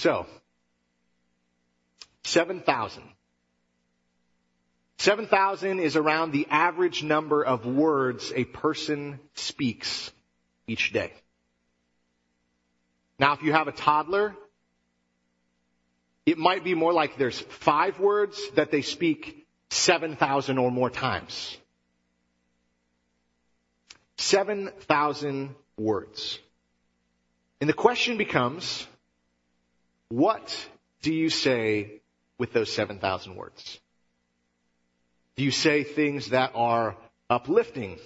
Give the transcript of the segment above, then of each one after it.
So, 7,000. 7,000 is around the average number of words a person speaks each day. Now, if you have a toddler, it might be more like there's five words that they speak 7,000 or more times. 7,000 words. And the question becomes, what do you say with those 7,000 words? Do you say things that are uplifting?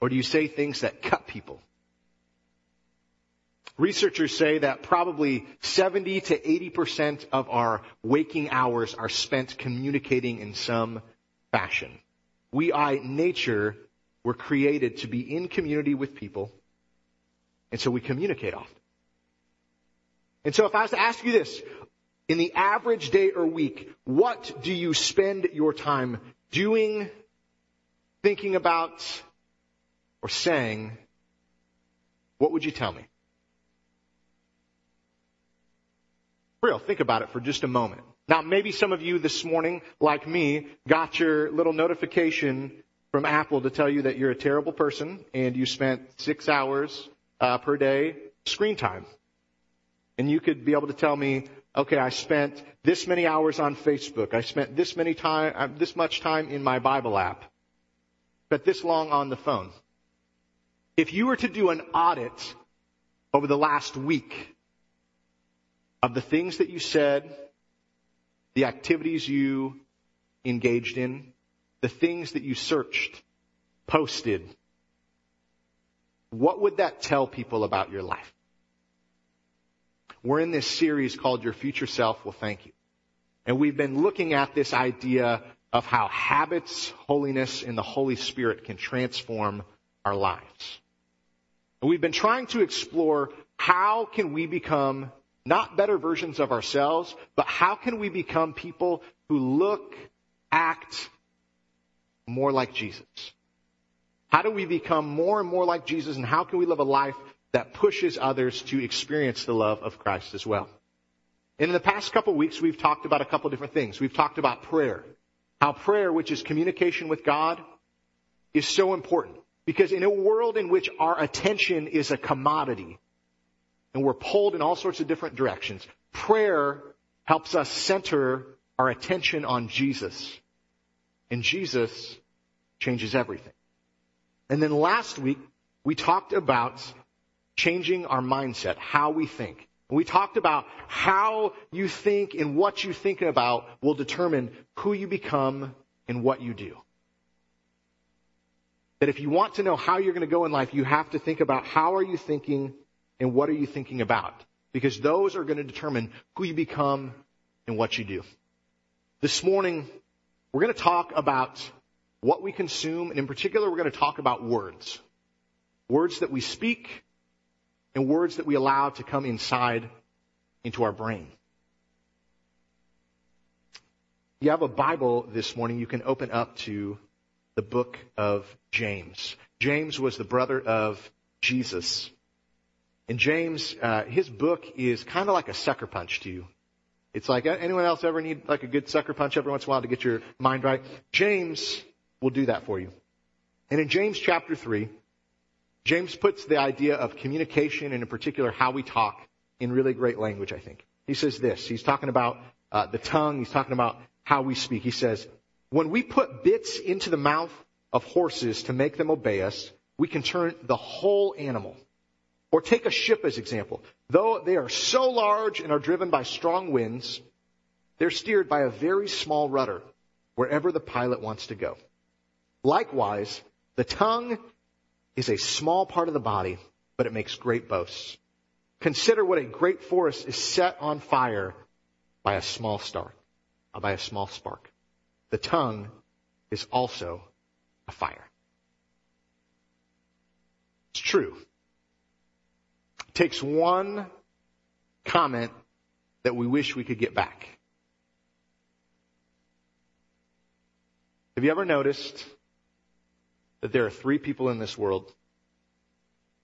Or do you say things that cut people? Researchers say that probably 70 to 80% of our waking hours are spent communicating in some fashion. We, I, nature, were created to be in community with people, and so we communicate often. And so if I was to ask you this, in the average day or week, what do you spend your time doing, thinking about, or saying? What would you tell me? real, think about it for just a moment. Now, maybe some of you this morning, like me, got your little notification from Apple to tell you that you're a terrible person and you spent six hours uh, per day screen time. And you could be able to tell me, okay, I spent this many hours on Facebook. I spent this many time, uh, this much time in my Bible app. but this long on the phone. If you were to do an audit over the last week of the things that you said, the activities you engaged in, the things that you searched, posted, what would that tell people about your life? We're in this series called Your Future Self Will Thank You. And we've been looking at this idea of how habits, holiness, and the Holy Spirit can transform our lives. And we've been trying to explore how can we become not better versions of ourselves, but how can we become people who look, act more like Jesus? How do we become more and more like Jesus and how can we live a life that pushes others to experience the love of Christ as well? And in the past couple weeks, we've talked about a couple different things. We've talked about prayer. How prayer, which is communication with God, is so important. Because in a world in which our attention is a commodity, and we're pulled in all sorts of different directions. Prayer helps us center our attention on Jesus. And Jesus changes everything. And then last week, we talked about changing our mindset, how we think. And we talked about how you think and what you think about will determine who you become and what you do. That if you want to know how you're going to go in life, you have to think about how are you thinking and what are you thinking about? Because those are going to determine who you become and what you do. This morning, we're going to talk about what we consume, and in particular, we're going to talk about words. Words that we speak and words that we allow to come inside into our brain. If you have a Bible this morning, you can open up to the book of James. James was the brother of Jesus. And James, uh, his book is kind of like a sucker punch to you. It's like, anyone else ever need like a good sucker punch every once in a while to get your mind right? James will do that for you. And in James chapter 3, James puts the idea of communication and in particular how we talk in really great language, I think. He says this. He's talking about uh, the tongue. He's talking about how we speak. He says, when we put bits into the mouth of horses to make them obey us, we can turn the whole animal or take a ship as example. Though they are so large and are driven by strong winds, they're steered by a very small rudder wherever the pilot wants to go. Likewise, the tongue is a small part of the body, but it makes great boasts. Consider what a great forest is set on fire by a small spark, uh, by a small spark. The tongue is also a fire. It's true It takes one comment that we wish we could get back. Have you ever noticed that there are three people in this world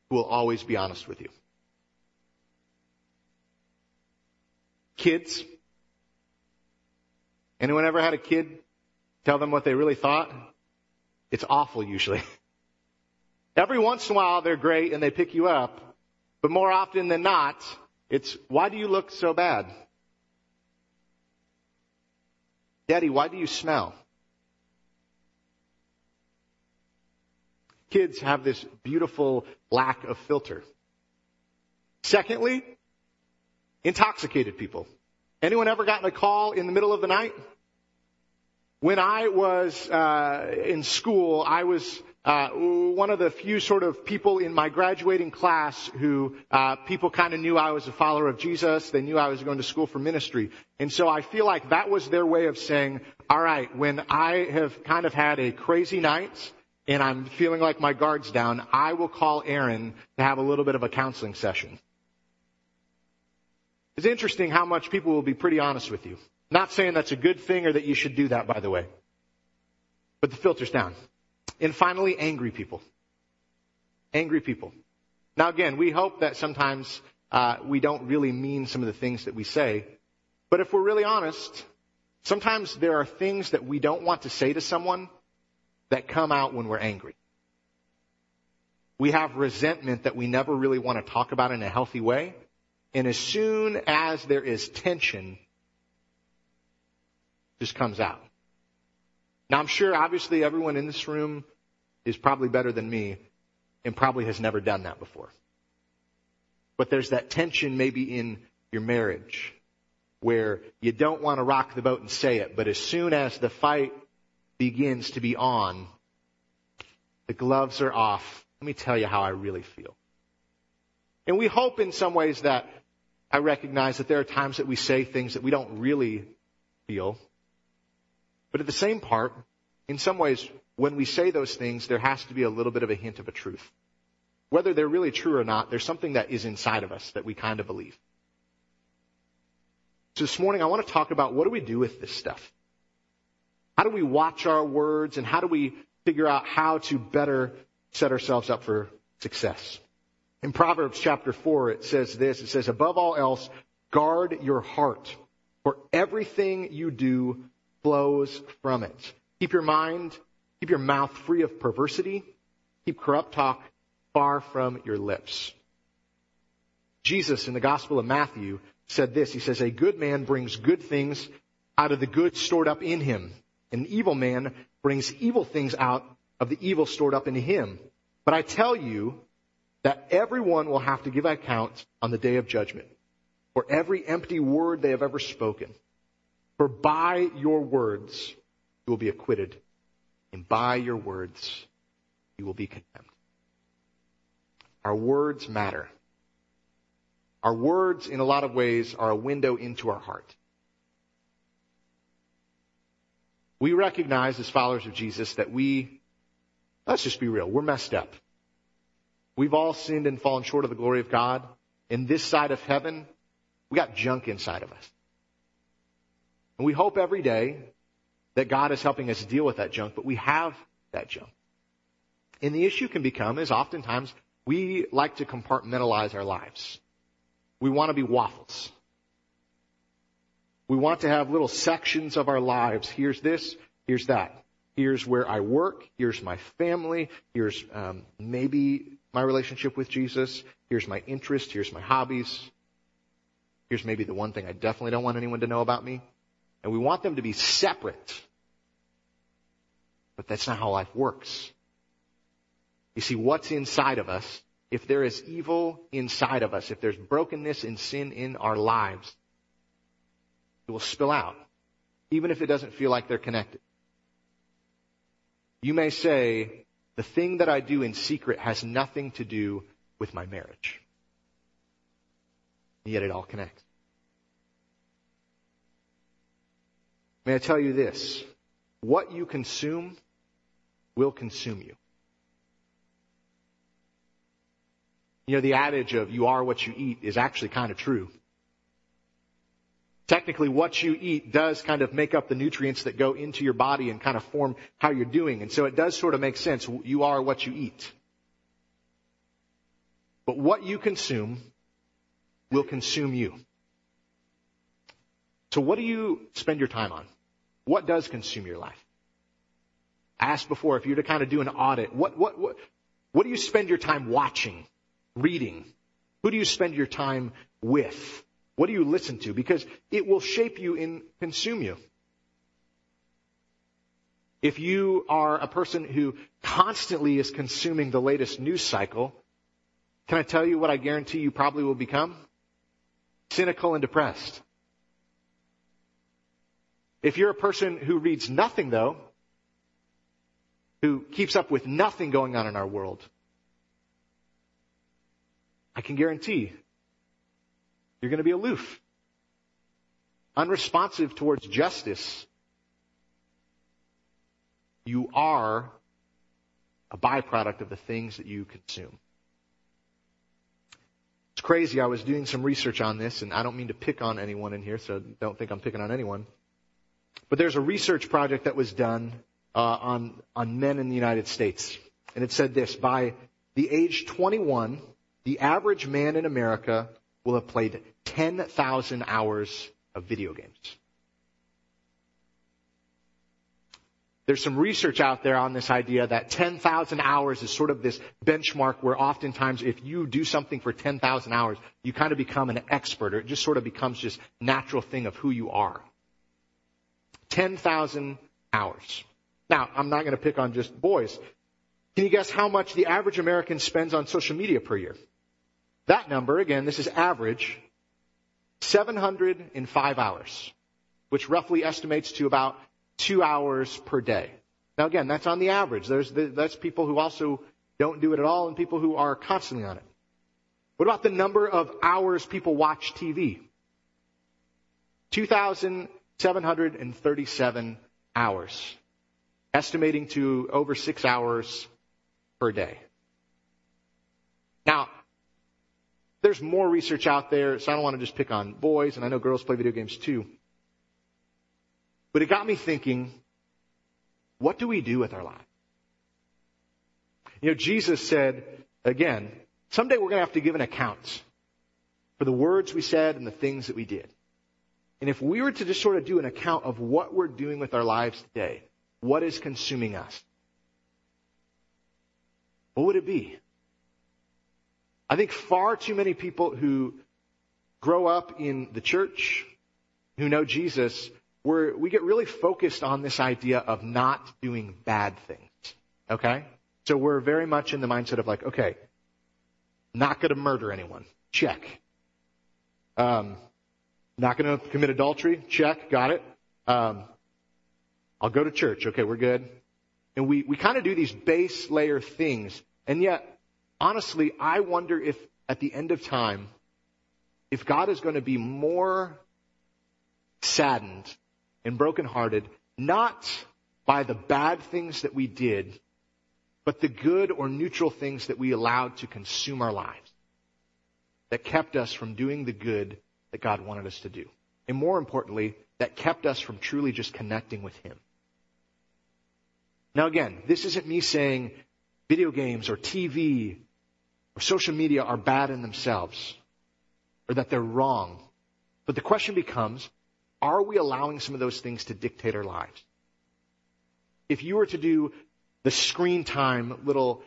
who will always be honest with you? Kids. Anyone ever had a kid tell them what they really thought? It's awful usually. Every once in a while they're great and they pick you up, but more often than not, it's, why do you look so bad? Daddy, why do you smell? Kids have this beautiful lack of filter. Secondly, intoxicated people. Anyone ever gotten a call in the middle of the night? When I was uh, in school, I was uh, one of the few sort of people in my graduating class who uh, people kind of knew I was a follower of Jesus. They knew I was going to school for ministry, and so I feel like that was their way of saying, "All right, when I have kind of had a crazy night and I'm feeling like my guard's down, I will call Aaron to have a little bit of a counseling session." It's interesting how much people will be pretty honest with you. Not saying that's a good thing or that you should do that, by the way. But the filter's down. And finally, angry people. Angry people. Now again, we hope that sometimes uh, we don't really mean some of the things that we say. But if we're really honest, sometimes there are things that we don't want to say to someone that come out when we're angry. We have resentment that we never really want to talk about in a healthy way. And as soon as there is tension, just comes out. Now I'm sure obviously everyone in this room is probably better than me and probably has never done that before. But there's that tension maybe in your marriage where you don't want to rock the boat and say it, but as soon as the fight begins to be on, the gloves are off. Let me tell you how I really feel. And we hope in some ways that I recognize that there are times that we say things that we don't really feel. But at the same part, in some ways, when we say those things, there has to be a little bit of a hint of a truth. Whether they're really true or not, there's something that is inside of us that we kind of believe. So this morning I want to talk about what do we do with this stuff? How do we watch our words and how do we figure out how to better set ourselves up for success? In Proverbs chapter 4, it says this. It says, above all else, guard your heart, for everything you do flows from it. Keep your mind, keep your mouth free of perversity. Keep corrupt talk far from your lips. Jesus in the Gospel of Matthew said this. He says, a good man brings good things out of the good stored up in him. An evil man brings evil things out of the evil stored up in him. But I tell you that everyone will have to give account on the day of judgment for every empty word they have ever spoken. For by your words you will be acquitted, and by your words you will be condemned. Our words matter. Our words, in a lot of ways, are a window into our heart. We recognize as followers of Jesus that we, let's just be real, we're messed up. We've all sinned and fallen short of the glory of God. In this side of heaven, we got junk inside of us. And we hope every day that God is helping us deal with that junk, but we have that junk. And the issue can become is oftentimes we like to compartmentalize our lives. We want to be waffles. We want to have little sections of our lives. Here's this, here's that. Here's where I work. Here's my family. Here's um, maybe my relationship with Jesus. Here's my interest. Here's my hobbies. Here's maybe the one thing I definitely don't want anyone to know about me. And we want them to be separate. But that's not how life works. You see, what's inside of us, if there is evil inside of us, if there's brokenness and sin in our lives, it will spill out, even if it doesn't feel like they're connected. You may say, the thing that I do in secret has nothing to do with my marriage. And yet it all connects. May I tell you this? What you consume will consume you. You know, the adage of you are what you eat is actually kind of true. Technically, what you eat does kind of make up the nutrients that go into your body and kind of form how you're doing. And so it does sort of make sense. You are what you eat. But what you consume will consume you. So what do you spend your time on? What does consume your life? I asked before, if you were to kind of do an audit, what, what, what, what do you spend your time watching, reading? Who do you spend your time with? What do you listen to? Because it will shape you and consume you. If you are a person who constantly is consuming the latest news cycle, can I tell you what I guarantee you probably will become? Cynical and depressed. If you're a person who reads nothing though, who keeps up with nothing going on in our world, I can guarantee you're going to be aloof, unresponsive towards justice. You are a byproduct of the things that you consume. It's crazy. I was doing some research on this, and I don't mean to pick on anyone in here, so don't think I'm picking on anyone. But there's a research project that was done uh, on on men in the United States, and it said this: by the age 21, the average man in America will have played 10,000 hours of video games. There's some research out there on this idea that 10,000 hours is sort of this benchmark where oftentimes if you do something for 10,000 hours, you kind of become an expert or it just sort of becomes just natural thing of who you are. 10,000 hours. Now, I'm not going to pick on just boys. Can you guess how much the average American spends on social media per year? That number, again, this is average, 705 hours, which roughly estimates to about two hours per day. Now again, that's on the average. There's the, that's people who also don't do it at all and people who are constantly on it. What about the number of hours people watch TV? 2,737 hours, estimating to over six hours per day. Now, there's more research out there, so I don't want to just pick on boys, and I know girls play video games too. But it got me thinking, what do we do with our lives? You know, Jesus said, again, someday we're going to have to give an account for the words we said and the things that we did. And if we were to just sort of do an account of what we're doing with our lives today, what is consuming us? What would it be? I think far too many people who grow up in the church, who know Jesus, we we get really focused on this idea of not doing bad things. Okay? So we're very much in the mindset of like, okay, not gonna murder anyone. Check. Um, not gonna commit adultery. Check. Got it. Um, I'll go to church. Okay, we're good. And we, we kind of do these base layer things. And yet, honestly, I wonder if at the end of time, if God is going to be more saddened and brokenhearted, not by the bad things that we did, but the good or neutral things that we allowed to consume our lives, that kept us from doing the good that God wanted us to do. And more importantly, that kept us from truly just connecting with Him. Now again, this isn't me saying video games or TV or social media are bad in themselves or that they're wrong. But the question becomes, are we allowing some of those things to dictate our lives? If you were to do the screen time little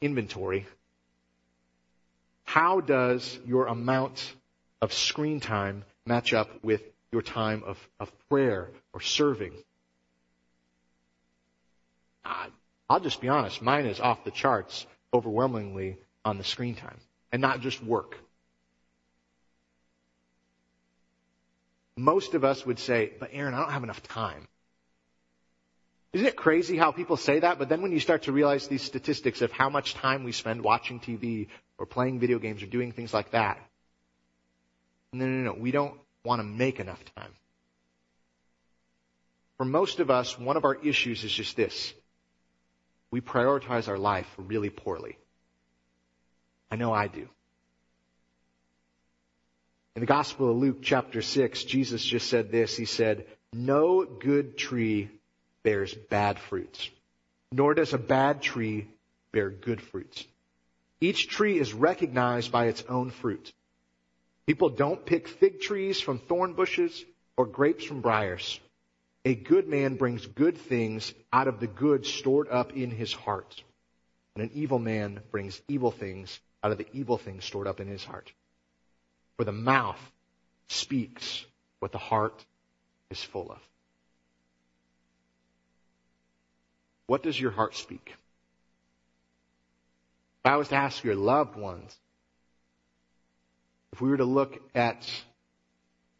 inventory, how does your amount of screen time match up with your time of, of prayer or serving? Uh, I'll just be honest, mine is off the charts overwhelmingly on the screen time and not just work. Most of us would say, but Aaron, I don't have enough time. Isn't it crazy how people say that? But then when you start to realize these statistics of how much time we spend watching TV or playing video games or doing things like that, no, no, no, we don't want to make enough time. For most of us, one of our issues is just this. We prioritize our life really poorly. I know I do. In the Gospel of Luke chapter 6, Jesus just said this. He said, No good tree bears bad fruits, nor does a bad tree bear good fruits. Each tree is recognized by its own fruit. People don't pick fig trees from thorn bushes or grapes from briars. A good man brings good things out of the good stored up in his heart. And an evil man brings evil things out of the evil things stored up in his heart. For the mouth speaks what the heart is full of. What does your heart speak? If I was to ask your loved ones, if we were to look at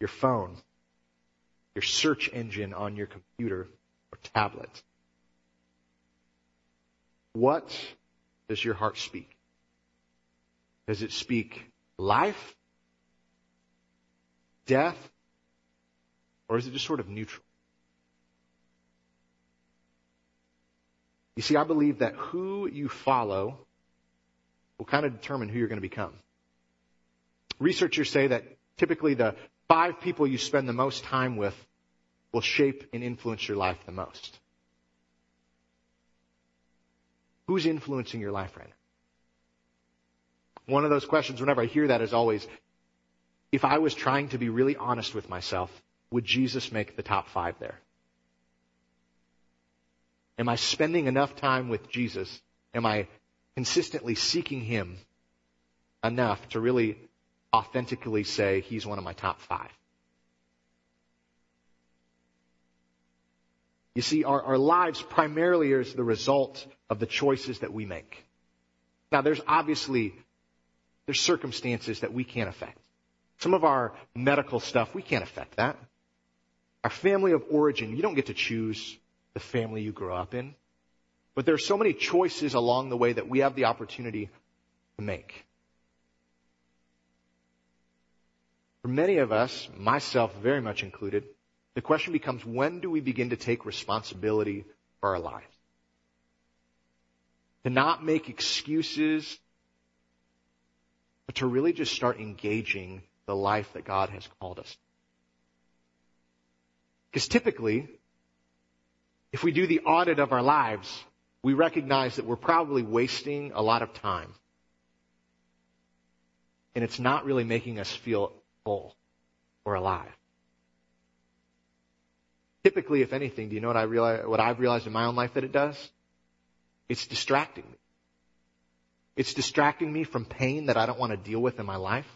your phone, your search engine on your computer or tablet, what does your heart speak? Does it speak life, death, or is it just sort of neutral? You see, I believe that who you follow will kind of determine who you're going to become. Researchers say that typically the five people you spend the most time with will shape and influence your life the most. Who's influencing your life right now? One of those questions, whenever I hear that, is always, if I was trying to be really honest with myself, would Jesus make the top five there? Am I spending enough time with Jesus? Am I consistently seeking Him enough to really authentically say He's one of my top five? You see, our, our lives primarily is the result of the choices that we make. Now, there's obviously, there's circumstances that we can't affect. Some of our medical stuff, we can't affect that. Our family of origin, you don't get to choose the family you grow up in. But there are so many choices along the way that we have the opportunity to make. For many of us, myself very much included, the question becomes when do we begin to take responsibility for our lives? To not make excuses, but to really just start engaging the life that God has called us. Because typically, if we do the audit of our lives, we recognize that we're probably wasting a lot of time. And it's not really making us feel full or alive. Typically, if anything, do you know what I realize, what I've realized in my own life that it does? It's distracting me. It's distracting me from pain that I don't want to deal with in my life.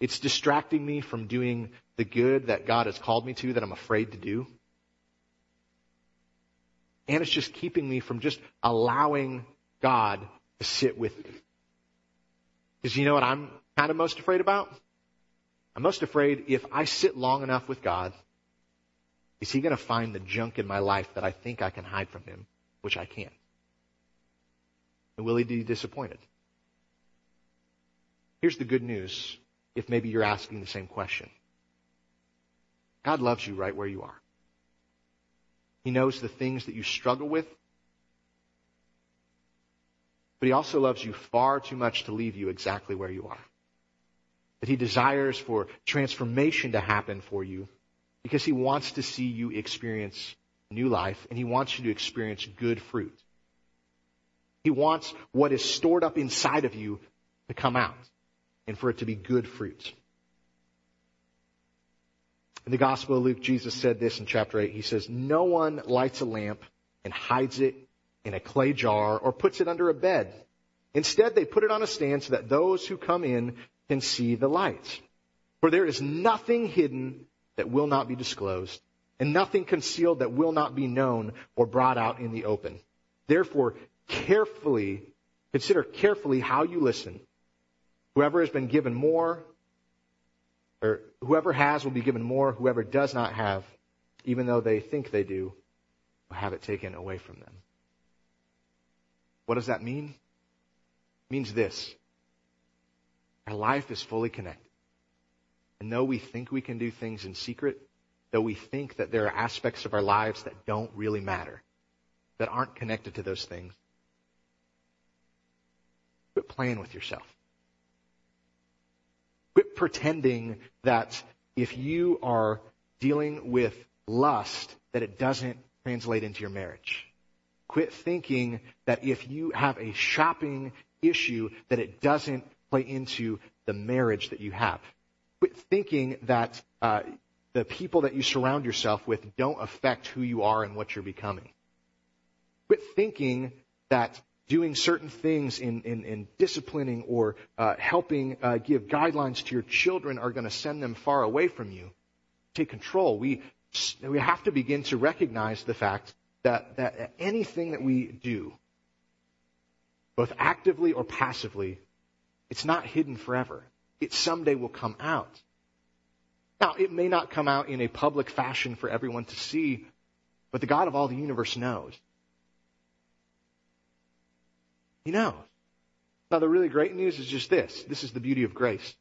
It's distracting me from doing the good that God has called me to that I'm afraid to do. And it's just keeping me from just allowing God to sit with me. Because you know what I'm kind of most afraid about? I'm most afraid if I sit long enough with God, is He going to find the junk in my life that I think I can hide from Him, which I can't? And will He be disappointed? Here's the good news, if maybe you're asking the same question. God loves you right where you are. He knows the things that you struggle with. But He also loves you far too much to leave you exactly where you are. That He desires for transformation to happen for you because He wants to see you experience new life and He wants you to experience good fruit. He wants what is stored up inside of you to come out and for it to be good fruit. In the Gospel of Luke, Jesus said this in chapter 8. He says, No one lights a lamp and hides it in a clay jar or puts it under a bed. Instead, they put it on a stand so that those who come in can see the light. For there is nothing hidden that will not be disclosed, and nothing concealed that will not be known or brought out in the open. Therefore, carefully, consider carefully how you listen. Whoever has been given more or whoever has will be given more. Whoever does not have, even though they think they do, will have it taken away from them. What does that mean? It means this. Our life is fully connected. And though we think we can do things in secret, though we think that there are aspects of our lives that don't really matter, that aren't connected to those things, quit playing with yourself. Quit pretending that if you are dealing with lust, that it doesn't translate into your marriage. Quit thinking that if you have a shopping issue, that it doesn't play into the marriage that you have. Quit thinking that uh, the people that you surround yourself with don't affect who you are and what you're becoming. Quit thinking that doing certain things in, in, in disciplining or uh, helping uh, give guidelines to your children are going to send them far away from you. Take control. We, we have to begin to recognize the fact that, that anything that we do, both actively or passively, it's not hidden forever. It someday will come out. Now, it may not come out in a public fashion for everyone to see, but the God of all the universe knows. He knows. Now, the really great news is just this this is the beauty of grace.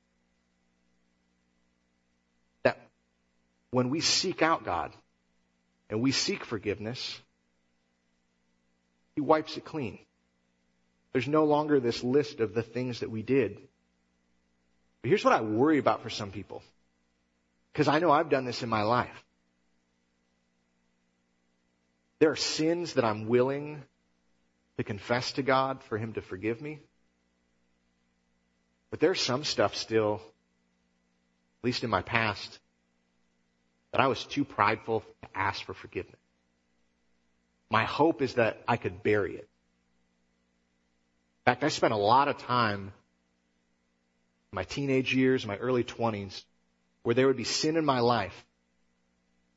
That when we seek out God and we seek forgiveness, He wipes it clean. There's no longer this list of the things that we did. But here's what I worry about for some people. Because I know I've done this in my life. There are sins that I'm willing to confess to God for Him to forgive me. But there's some stuff still, at least in my past, that I was too prideful to ask for forgiveness. My hope is that I could bury it. In fact, I spent a lot of time my teenage years, my early 20s, where there would be sin in my life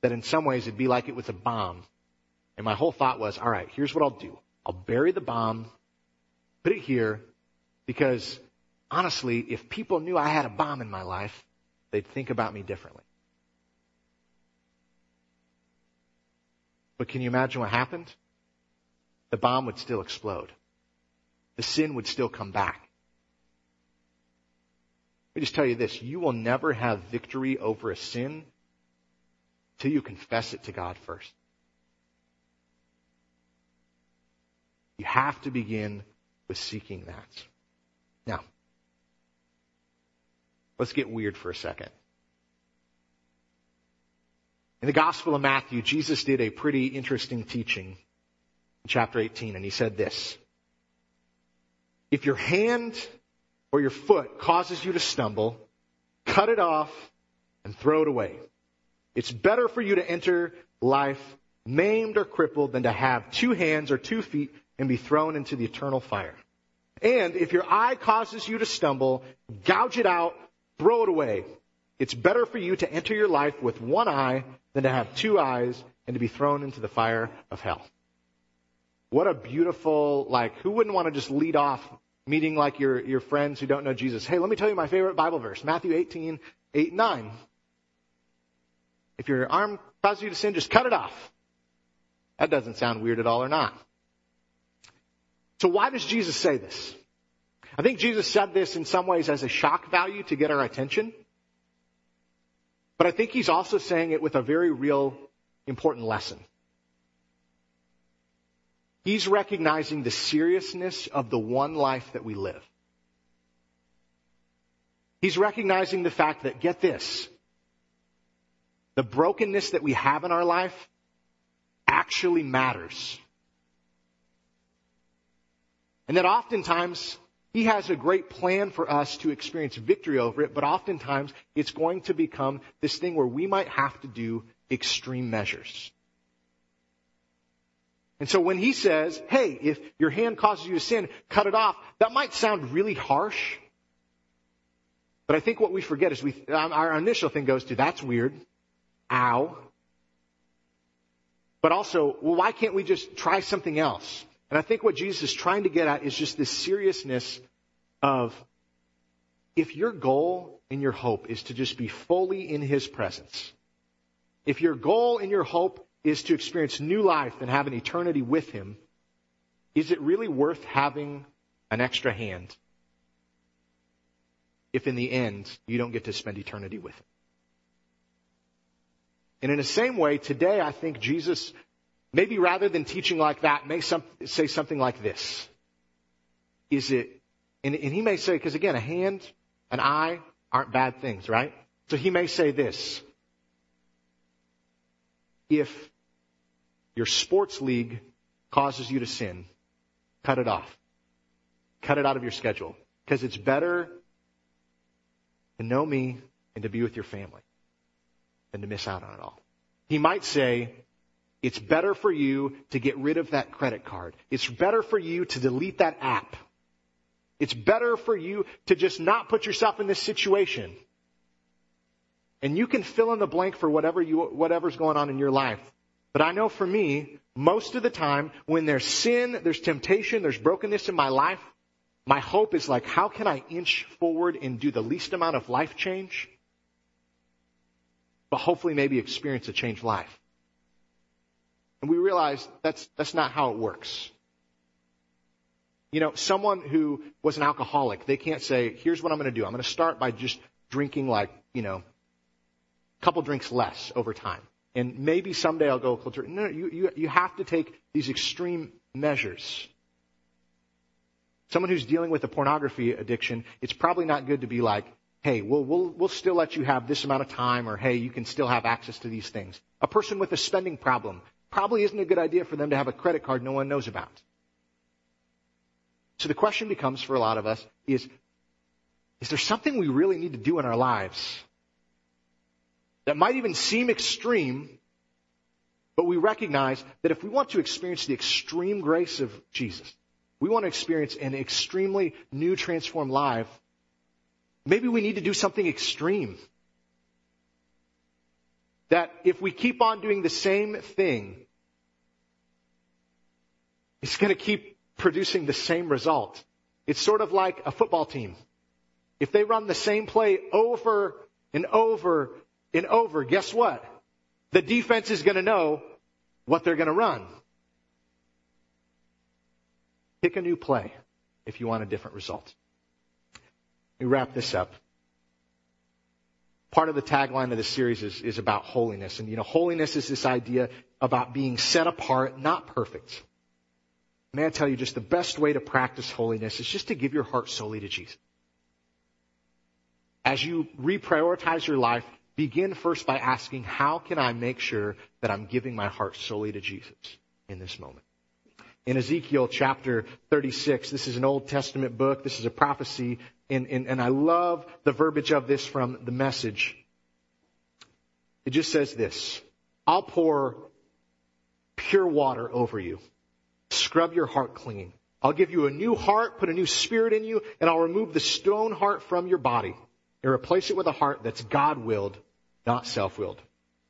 that in some ways it'd be like it was a bomb. And my whole thought was, all right, here's what I'll do. I'll bury the bomb, put it here, because honestly, if people knew I had a bomb in my life, they'd think about me differently. But can you imagine what happened? The bomb would still explode. The sin would still come back. Let me just tell you this. You will never have victory over a sin till you confess it to God first. You have to begin with seeking that. Now, let's get weird for a second. In the Gospel of Matthew, Jesus did a pretty interesting teaching in chapter 18, and he said this. If your hand or your foot causes you to stumble, cut it off and throw it away. It's better for you to enter life maimed or crippled than to have two hands or two feet and be thrown into the eternal fire. And if your eye causes you to stumble, gouge it out, throw it away. It's better for you to enter your life with one eye than to have two eyes and to be thrown into the fire of hell. What a beautiful, like, who wouldn't want to just lead off meeting like your, your friends who don't know Jesus. Hey, let me tell you my favorite Bible verse, Matthew 18, 8 and 9. If your arm causes you to sin, just cut it off. That doesn't sound weird at all or not. So why does Jesus say this? I think Jesus said this in some ways as a shock value to get our attention. But I think he's also saying it with a very real important lesson. He's recognizing the seriousness of the one life that we live. He's recognizing the fact that, get this, the brokenness that we have in our life actually matters. And that oftentimes he has a great plan for us to experience victory over it, but oftentimes it's going to become this thing where we might have to do extreme measures. And so when he says, hey, if your hand causes you to sin, cut it off, that might sound really harsh. But I think what we forget is we, our initial thing goes to, that's weird. Ow. But also, well, why can't we just try something else? And I think what Jesus is trying to get at is just this seriousness of if your goal and your hope is to just be fully in His presence, if your goal and your hope is to experience new life and have an eternity with Him, is it really worth having an extra hand if in the end you don't get to spend eternity with Him? And in the same way, today I think Jesus, maybe rather than teaching like that, may some, say something like this. Is it, and, and he may say, because again, a hand, an eye aren't bad things, right? So he may say this. If your sports league causes you to sin, cut it off. Cut it out of your schedule. Because it's better to know me and to be with your family. than to miss out on it all. He might say, it's better for you to get rid of that credit card. It's better for you to delete that app. It's better for you to just not put yourself in this situation. And you can fill in the blank for whatever you, whatever's going on in your life. But I know for me, most of the time, when there's sin, there's temptation, there's brokenness in my life, my hope is like, how can I inch forward and do the least amount of life change? But hopefully maybe experience a changed life. And we realize that's, that's not how it works. You know, someone who was an alcoholic, they can't say, here's what I'm going to do. I'm going to start by just drinking like, you know, a couple drinks less over time. And maybe someday I'll go closer. No, you, you, you have to take these extreme measures. Someone who's dealing with a pornography addiction, it's probably not good to be like, hey, we'll, we'll, we'll still let you have this amount of time, or hey, you can still have access to these things. A person with a spending problem probably isn't a good idea for them to have a credit card no one knows about. So the question becomes for a lot of us is, is there something we really need to do in our lives that might even seem extreme, but we recognize that if we want to experience the extreme grace of Jesus, we want to experience an extremely new transformed life, maybe we need to do something extreme. That if we keep on doing the same thing, it's going to keep producing the same result. It's sort of like a football team. If they run the same play over and over and over, guess what? The defense is going to know what they're going to run. Pick a new play if you want a different result. Let me wrap this up. Part of the tagline of the series is, is about holiness. And you know, holiness is this idea about being set apart, not perfect. May I tell you just the best way to practice holiness is just to give your heart solely to Jesus. As you reprioritize your life, begin first by asking, how can I make sure that I'm giving my heart solely to Jesus in this moment? In Ezekiel chapter 36, this is an Old Testament book. This is a prophecy. And, and, and I love the verbiage of this from the message. It just says this. I'll pour pure water over you. Scrub your heart clean. I'll give you a new heart, put a new spirit in you, and I'll remove the stone heart from your body and replace it with a heart that's God-willed, not self-willed.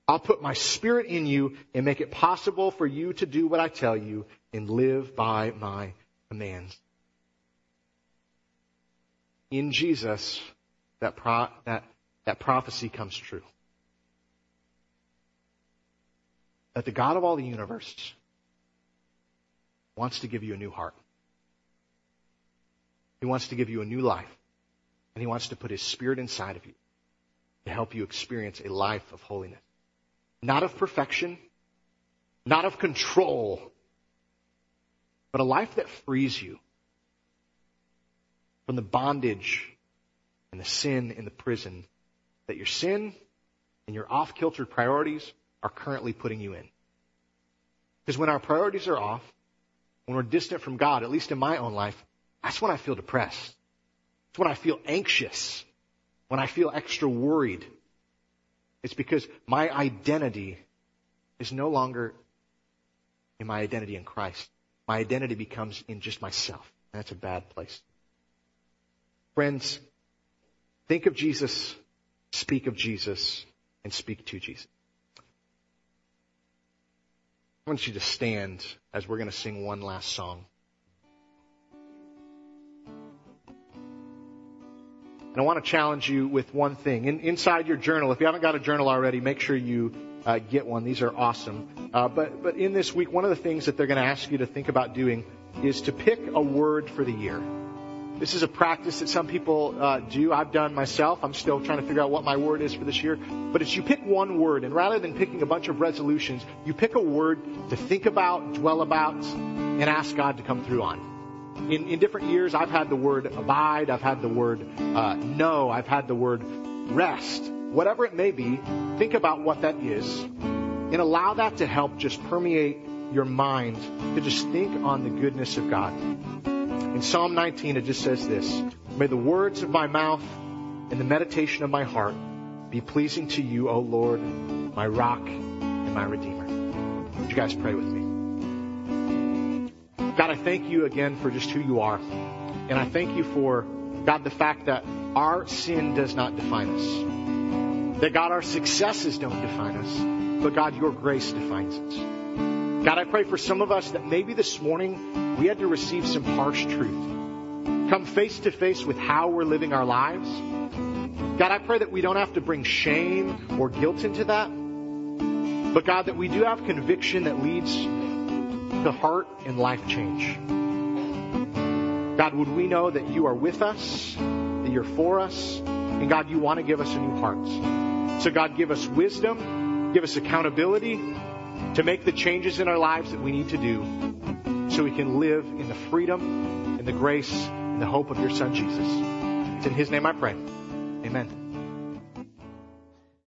I'll put my spirit in you and make it possible for you to do what I tell you and live by my commands. In Jesus, that, pro- that, that prophecy comes true. That the God of all the universe wants to give you a new heart. He wants to give you a new life. And He wants to put His Spirit inside of you to help you experience a life of holiness. Not of perfection, not of control, but a life that frees you from the bondage and the sin and the prison that your sin and your off kiltered priorities are currently putting you in. Because when our priorities are off, when we're distant from God, at least in my own life, that's when I feel depressed. It's when I feel anxious, when I feel extra worried. It's because my identity is no longer in my identity in Christ. My identity becomes in just myself. And that's a bad place. Friends, think of Jesus, speak of Jesus, and speak to Jesus. I want you to stand as we're going to sing one last song. And I want to challenge you with one thing. In, inside your journal, if you haven't got a journal already, make sure you uh, get one. These are awesome. Uh, but, but in this week, one of the things that they're going to ask you to think about doing is to pick a word for the year. This is a practice that some people uh, do. I've done myself. I'm still trying to figure out what my word is for this year. But it's you pick one word, and rather than picking a bunch of resolutions, you pick a word to think about, dwell about, and ask God to come through on in, in different years, I've had the word abide, I've had the word uh, no, I've had the word rest. Whatever it may be, think about what that is and allow that to help just permeate your mind to just think on the goodness of God. In Psalm 19, it just says this May the words of my mouth and the meditation of my heart be pleasing to you, O Lord, my rock and my redeemer. Would you guys pray with me? God, I thank you again for just who you are. And I thank you for, God, the fact that our sin does not define us. That God, our successes don't define us, but God, your grace defines us. God, I pray for some of us that maybe this morning we had to receive some harsh truth. Come face to face with how we're living our lives. God, I pray that we don't have to bring shame or guilt into that. But God, that we do have conviction that leads to heart and life change. God, would we know that you are with us, that you're for us, and God, you want to give us a new heart. So God, give us wisdom, give us accountability to make the changes in our lives that we need to do so we can live in the freedom and the grace and the hope of your son Jesus. It's in his name I pray.